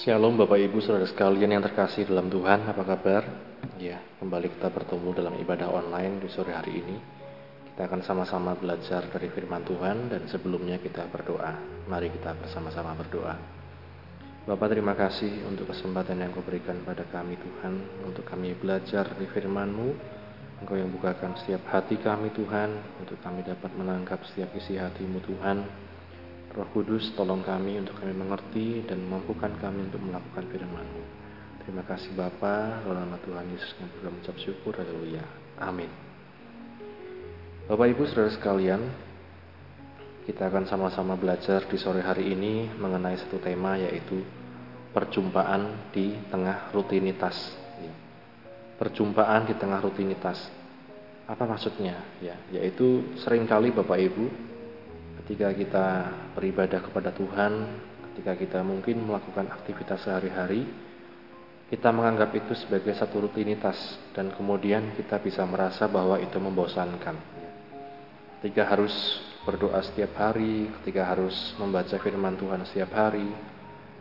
Shalom Bapak Ibu Saudara sekalian yang terkasih dalam Tuhan, apa kabar? Ya, kembali kita bertemu dalam ibadah online di sore hari ini. Kita akan sama-sama belajar dari firman Tuhan dan sebelumnya kita berdoa. Mari kita bersama-sama berdoa. Bapak terima kasih untuk kesempatan yang kau berikan pada kami Tuhan, untuk kami belajar dari firman-Mu. Engkau yang bukakan setiap hati kami Tuhan, untuk kami dapat menangkap setiap isi hatimu Tuhan, Roh Kudus, tolong kami untuk kami mengerti dan mampukan kami untuk melakukan firman-Mu. Terima kasih Bapa, dalam nama Tuhan Yesus kami berdoa mengucap syukur, haleluya. Amin. Bapak Ibu Saudara sekalian, kita akan sama-sama belajar di sore hari ini mengenai satu tema yaitu perjumpaan di tengah rutinitas. Perjumpaan di tengah rutinitas. Apa maksudnya? Ya, yaitu sering kali Bapak Ibu ketika kita beribadah kepada Tuhan, ketika kita mungkin melakukan aktivitas sehari-hari, kita menganggap itu sebagai satu rutinitas dan kemudian kita bisa merasa bahwa itu membosankan. Ketika harus berdoa setiap hari, ketika harus membaca firman Tuhan setiap hari,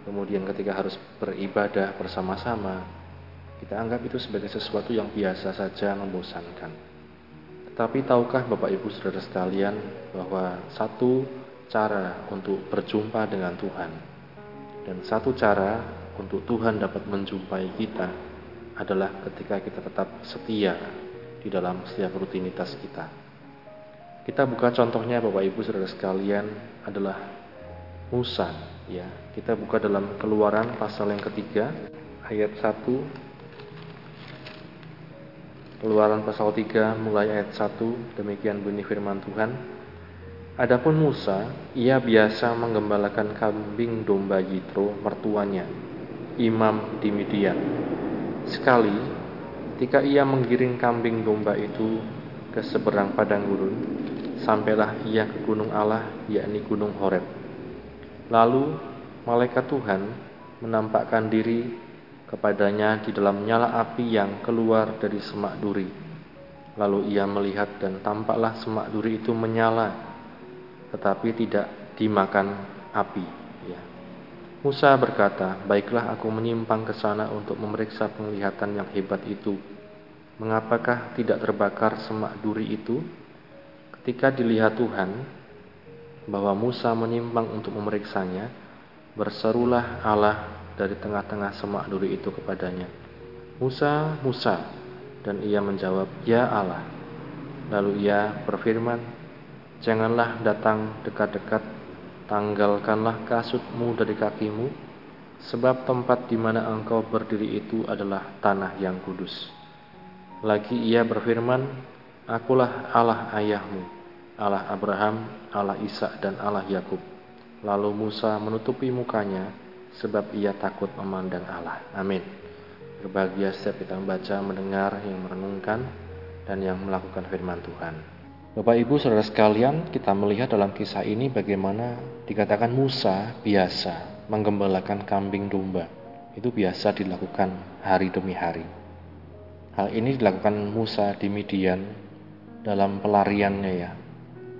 kemudian ketika harus beribadah bersama-sama, kita anggap itu sebagai sesuatu yang biasa saja membosankan. Tapi tahukah Bapak Ibu Saudara sekalian bahwa satu cara untuk berjumpa dengan Tuhan dan satu cara untuk Tuhan dapat menjumpai kita adalah ketika kita tetap setia di dalam setiap rutinitas kita. Kita buka contohnya Bapak Ibu Saudara sekalian adalah Musa ya. Kita buka dalam Keluaran pasal yang ketiga ayat 1 Keluaran pasal 3 mulai ayat 1 demikian bunyi firman Tuhan. Adapun Musa, ia biasa menggembalakan kambing domba Yitro mertuanya, imam di Midian. Sekali, ketika ia menggiring kambing domba itu ke seberang padang gurun, sampailah ia ke gunung Allah, yakni gunung Horeb. Lalu, malaikat Tuhan menampakkan diri kepadanya di dalam nyala api yang keluar dari semak duri. Lalu ia melihat dan tampaklah semak duri itu menyala, tetapi tidak dimakan api. Ya. Musa berkata, Baiklah aku menyimpang ke sana untuk memeriksa penglihatan yang hebat itu. Mengapakah tidak terbakar semak duri itu? Ketika dilihat Tuhan bahwa Musa menyimpang untuk memeriksanya, berserulah Allah dari tengah-tengah semak duri itu kepadanya, Musa, Musa, dan ia menjawab, Ya Allah. Lalu ia berfirman, Janganlah datang dekat-dekat, tanggalkanlah kasutmu dari kakimu, sebab tempat di mana engkau berdiri itu adalah tanah yang kudus. Lagi ia berfirman, Akulah Allah ayahmu, Allah Abraham, Allah Ishak dan Allah Yakub. Lalu Musa menutupi mukanya sebab ia takut memandang Allah. Amin. Berbahagia setiap kita membaca, mendengar, yang merenungkan, dan yang melakukan firman Tuhan. Bapak Ibu saudara sekalian, kita melihat dalam kisah ini bagaimana dikatakan Musa biasa menggembalakan kambing domba. Itu biasa dilakukan hari demi hari. Hal ini dilakukan Musa di Midian dalam pelariannya ya.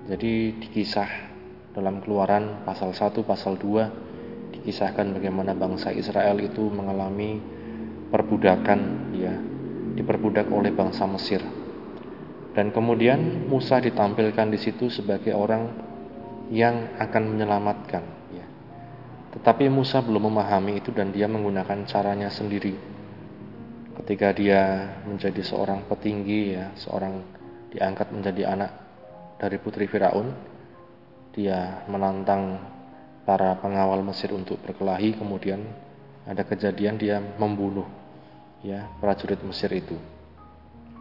Jadi di kisah dalam keluaran pasal 1, pasal 2 dikisahkan bagaimana bangsa Israel itu mengalami perbudakan ya diperbudak oleh bangsa Mesir. Dan kemudian Musa ditampilkan di situ sebagai orang yang akan menyelamatkan ya. Tetapi Musa belum memahami itu dan dia menggunakan caranya sendiri. Ketika dia menjadi seorang petinggi ya seorang diangkat menjadi anak dari putri Firaun dia menantang para pengawal Mesir untuk berkelahi kemudian ada kejadian dia membunuh ya prajurit Mesir itu.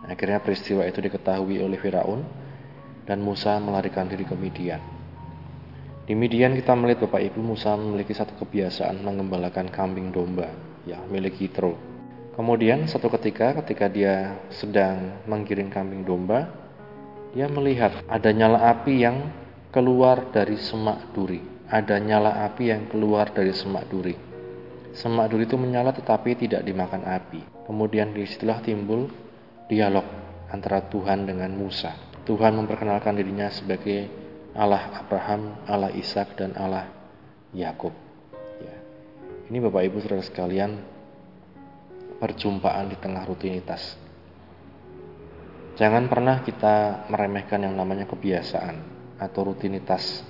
Akhirnya peristiwa itu diketahui oleh Firaun dan Musa melarikan diri ke Midian. Di Midian kita melihat Bapak Ibu Musa memiliki satu kebiasaan mengembalakan kambing domba ya milik Yitro. Kemudian satu ketika ketika dia sedang menggiring kambing domba dia melihat ada nyala api yang keluar dari semak duri ada nyala api yang keluar dari semak duri. Semak duri itu menyala tetapi tidak dimakan api. Kemudian di situlah timbul dialog antara Tuhan dengan Musa. Tuhan memperkenalkan dirinya sebagai Allah Abraham, Allah Ishak dan Allah Yakub. Ya. Ini Bapak Ibu Saudara sekalian, perjumpaan di tengah rutinitas. Jangan pernah kita meremehkan yang namanya kebiasaan atau rutinitas.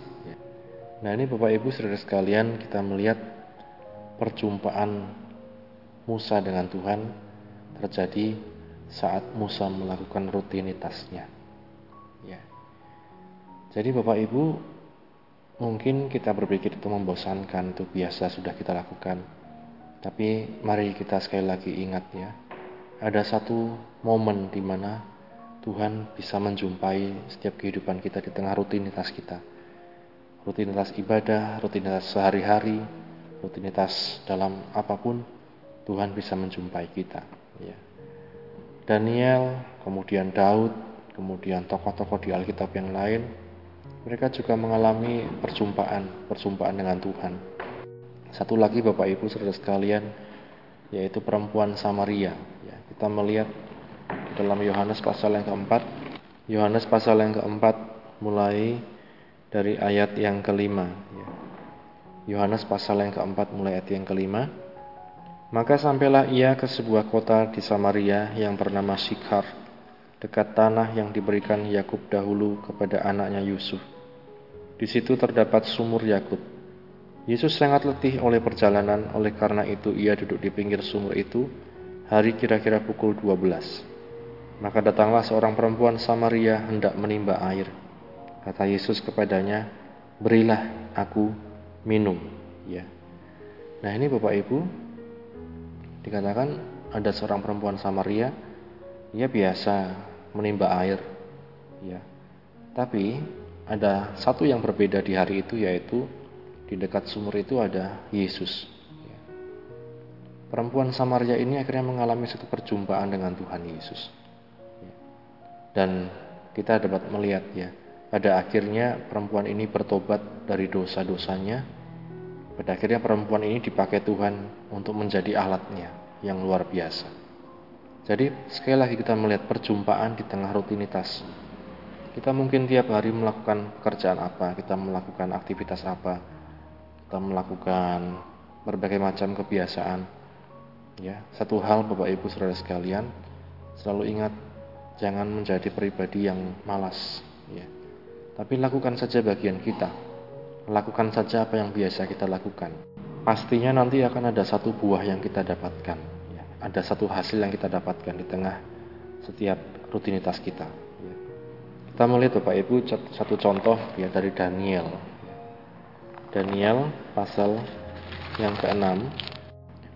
Nah ini Bapak Ibu Saudara sekalian kita melihat perjumpaan Musa dengan Tuhan terjadi saat Musa melakukan rutinitasnya. Ya. Jadi Bapak Ibu mungkin kita berpikir itu membosankan, itu biasa sudah kita lakukan. Tapi mari kita sekali lagi ingat ya, ada satu momen di mana Tuhan bisa menjumpai setiap kehidupan kita di tengah rutinitas kita. Rutinitas ibadah, rutinitas sehari-hari, rutinitas dalam apa pun, Tuhan bisa menjumpai kita. Ya. Daniel, kemudian Daud, kemudian tokoh-tokoh di Alkitab yang lain, mereka juga mengalami perjumpaan, perjumpaan dengan Tuhan. Satu lagi Bapak Ibu saudara sekalian, yaitu perempuan Samaria. Ya, kita melihat dalam Yohanes pasal yang keempat. Yohanes pasal yang keempat mulai dari ayat yang kelima. Ya. Yohanes pasal yang keempat mulai ayat yang kelima. Maka sampailah ia ke sebuah kota di Samaria yang bernama Sikhar, dekat tanah yang diberikan Yakub dahulu kepada anaknya Yusuf. Di situ terdapat sumur Yakut. Yesus sangat letih oleh perjalanan, oleh karena itu ia duduk di pinggir sumur itu hari kira-kira pukul 12. Maka datanglah seorang perempuan Samaria hendak menimba air. Kata Yesus kepadanya, "Berilah aku minum." Ya. Nah, ini Bapak Ibu dikatakan ada seorang perempuan Samaria, ia biasa menimba air. Ya. Tapi ada satu yang berbeda di hari itu yaitu di dekat sumur itu ada Yesus. Ya. Perempuan Samaria ini akhirnya mengalami satu perjumpaan dengan Tuhan Yesus. Dan kita dapat melihat ya, pada akhirnya perempuan ini bertobat dari dosa-dosanya. Pada akhirnya perempuan ini dipakai Tuhan untuk menjadi alatnya yang luar biasa. Jadi sekali lagi kita melihat perjumpaan di tengah rutinitas. Kita mungkin tiap hari melakukan pekerjaan apa, kita melakukan aktivitas apa, kita melakukan berbagai macam kebiasaan. Ya, satu hal Bapak Ibu Saudara sekalian, selalu ingat Jangan menjadi pribadi yang malas, ya. Tapi lakukan saja bagian kita. Lakukan saja apa yang biasa kita lakukan. Pastinya nanti akan ada satu buah yang kita dapatkan. Ya. Ada satu hasil yang kita dapatkan di tengah setiap rutinitas kita. Ya. Kita melihat Bapak Ibu satu contoh ya dari Daniel. Daniel pasal yang ke-6.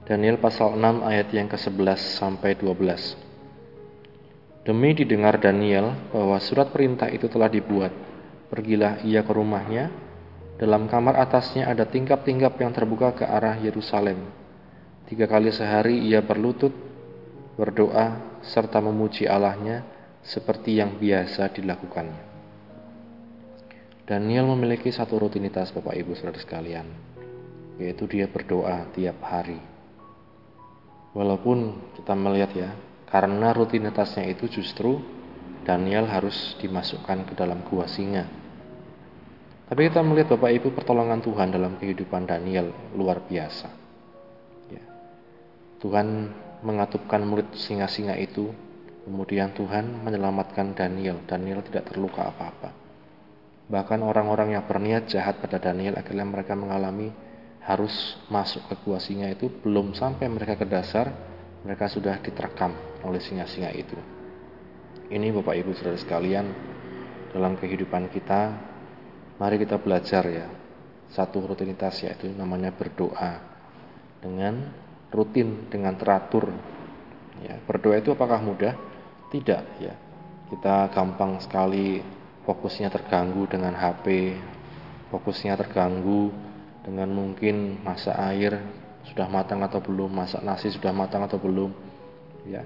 Daniel pasal 6 ayat yang ke-11 sampai 12. Demi didengar Daniel bahwa surat perintah itu telah dibuat, pergilah ia ke rumahnya. Dalam kamar atasnya ada tingkap-tingkap yang terbuka ke arah Yerusalem. Tiga kali sehari ia berlutut, berdoa, serta memuji Allahnya seperti yang biasa dilakukannya. Daniel memiliki satu rutinitas Bapak Ibu Saudara sekalian, yaitu dia berdoa tiap hari. Walaupun kita melihat ya, karena rutinitasnya itu justru Daniel harus dimasukkan ke dalam gua singa. Tapi kita melihat Bapak Ibu pertolongan Tuhan dalam kehidupan Daniel luar biasa. Ya. Tuhan mengatupkan murid singa-singa itu, kemudian Tuhan menyelamatkan Daniel. Daniel tidak terluka apa-apa. Bahkan orang-orang yang berniat jahat pada Daniel akhirnya mereka mengalami harus masuk ke gua singa itu belum sampai mereka ke dasar, mereka sudah diterkam oleh singa-singa itu. Ini Bapak Ibu Saudara sekalian, dalam kehidupan kita, mari kita belajar ya, satu rutinitas yaitu namanya berdoa dengan rutin, dengan teratur. Ya, berdoa itu apakah mudah? Tidak ya. Kita gampang sekali fokusnya terganggu dengan HP, fokusnya terganggu dengan mungkin masa air, sudah matang atau belum, masak nasi sudah matang atau belum. Ya.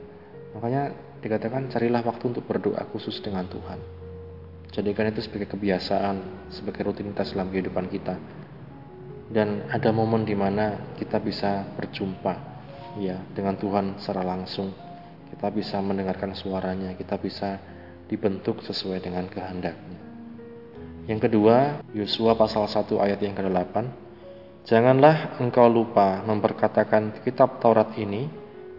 Makanya dikatakan carilah waktu untuk berdoa khusus dengan Tuhan. Jadikan itu sebagai kebiasaan, sebagai rutinitas dalam kehidupan kita. Dan ada momen di mana kita bisa berjumpa ya dengan Tuhan secara langsung. Kita bisa mendengarkan suaranya, kita bisa dibentuk sesuai dengan kehendaknya. Yang kedua, Yosua pasal 1 ayat yang ke-8 Janganlah engkau lupa memperkatakan kitab Taurat ini,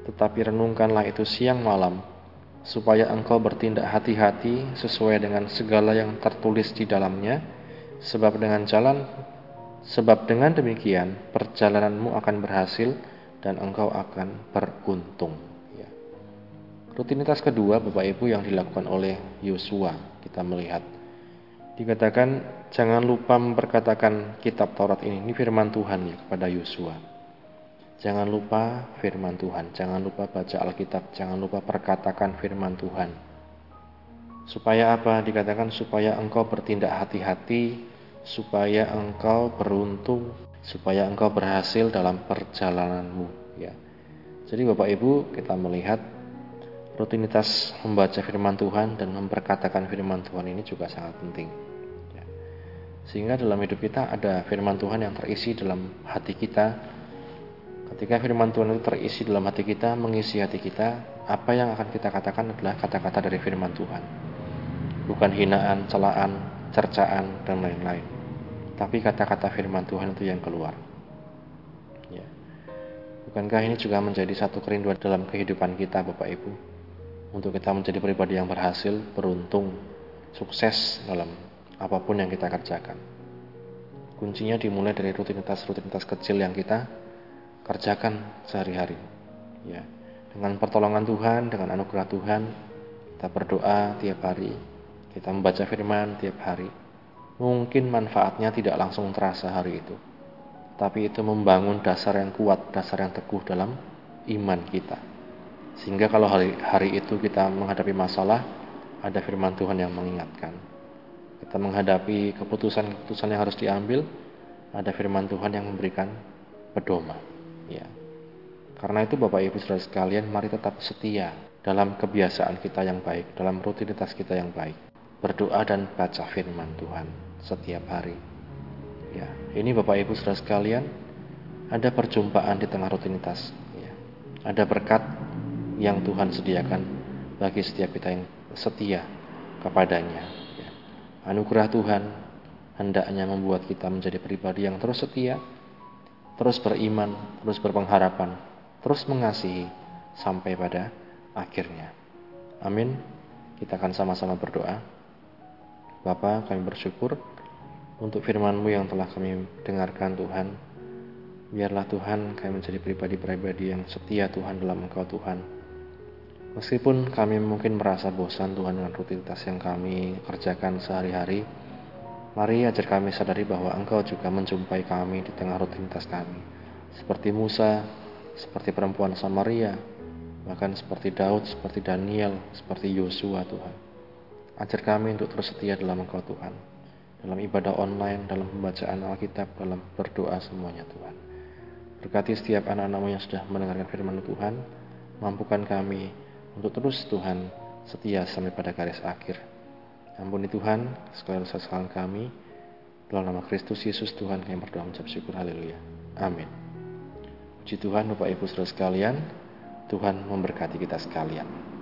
tetapi renungkanlah itu siang malam, supaya engkau bertindak hati-hati sesuai dengan segala yang tertulis di dalamnya, sebab dengan jalan sebab dengan demikian perjalananmu akan berhasil dan engkau akan beruntung. Ya. Rutinitas kedua Bapak Ibu yang dilakukan oleh Yosua kita melihat dikatakan jangan lupa memperkatakan kitab Taurat ini ini firman Tuhan ya, kepada Yosua. Jangan lupa firman Tuhan, jangan lupa baca Alkitab, jangan lupa perkatakan firman Tuhan. Supaya apa? Dikatakan supaya engkau bertindak hati-hati, supaya engkau beruntung, supaya engkau berhasil dalam perjalananmu, ya. Jadi Bapak Ibu, kita melihat rutinitas membaca firman Tuhan dan memperkatakan firman Tuhan ini juga sangat penting. Ya. Sehingga dalam hidup kita ada firman Tuhan yang terisi dalam hati kita, Ketika firman Tuhan itu terisi dalam hati kita, mengisi hati kita, apa yang akan kita katakan adalah kata-kata dari firman Tuhan. Bukan hinaan, celaan, cercaan, dan lain-lain. Tapi kata-kata firman Tuhan itu yang keluar. Ya. Bukankah ini juga menjadi satu kerinduan dalam kehidupan kita Bapak Ibu? Untuk kita menjadi pribadi yang berhasil, beruntung, sukses dalam apa pun yang kita kerjakan. Kuncinya dimulai dari rutinitas-rutinitas kecil yang kita kerjakan sehari-hari. Ya, dengan pertolongan Tuhan, dengan anugerah Tuhan, kita berdoa tiap hari, kita membaca firman tiap hari. Mungkin manfaatnya tidak langsung terasa hari itu, tapi itu membangun dasar yang kuat, dasar yang teguh dalam iman kita. Sehingga kalau hari, hari itu kita menghadapi masalah, ada firman Tuhan yang mengingatkan. Kita menghadapi keputusan-keputusan yang harus diambil, ada firman Tuhan yang memberikan pedoman. Ya. Karena itu Bapak Ibu Saudara sekalian, mari tetap setia dalam kebiasaan kita yang baik, dalam rutinitas kita yang baik. Berdoa dan baca firman Tuhan setiap hari. Ya, ini Bapak Ibu Saudara sekalian, ada perjumpaan di tengah rutinitas. Ya. Ada berkat yang Tuhan sediakan bagi setiap kita yang setia kepadanya. Ya. Anugerah Tuhan hendaknya membuat kita menjadi pribadi yang terus setia, terus beriman, terus berpengharapan, terus mengasihi sampai pada akhirnya. Amin. Kita akan sama-sama berdoa. Bapa, kami bersyukur untuk firman-Mu yang telah kami dengarkan Tuhan. Biarlah Tuhan kami menjadi pribadi-pribadi yang setia Tuhan dalam Engkau Tuhan. Meskipun kami mungkin merasa bosan Tuhan dengan rutinitas yang kami kerjakan sehari-hari, Mari ajar kami sadari bahwa Engkau juga menjumpai kami di tengah rutinitas kami. Seperti Musa, seperti perempuan Samaria, bahkan seperti Daud, seperti Daniel, seperti Yosua Tuhan. Ajar kami untuk terus setia dalam Engkau Tuhan. Dalam ibadah online, dalam pembacaan Alkitab, dalam berdoa semuanya Tuhan. Berkati setiap anak-anakmu yang sudah mendengarkan firman Tuhan, mampukan kami untuk terus Tuhan setia sampai pada garis akhir. Ampuni Tuhan segala kesalahan kami. Dalam nama Kristus Yesus Tuhan kami berdoa mengucap syukur. Haleluya. Amin. Puji Tuhan Bapak Ibu Saudara sekalian. Tuhan memberkati kita sekalian.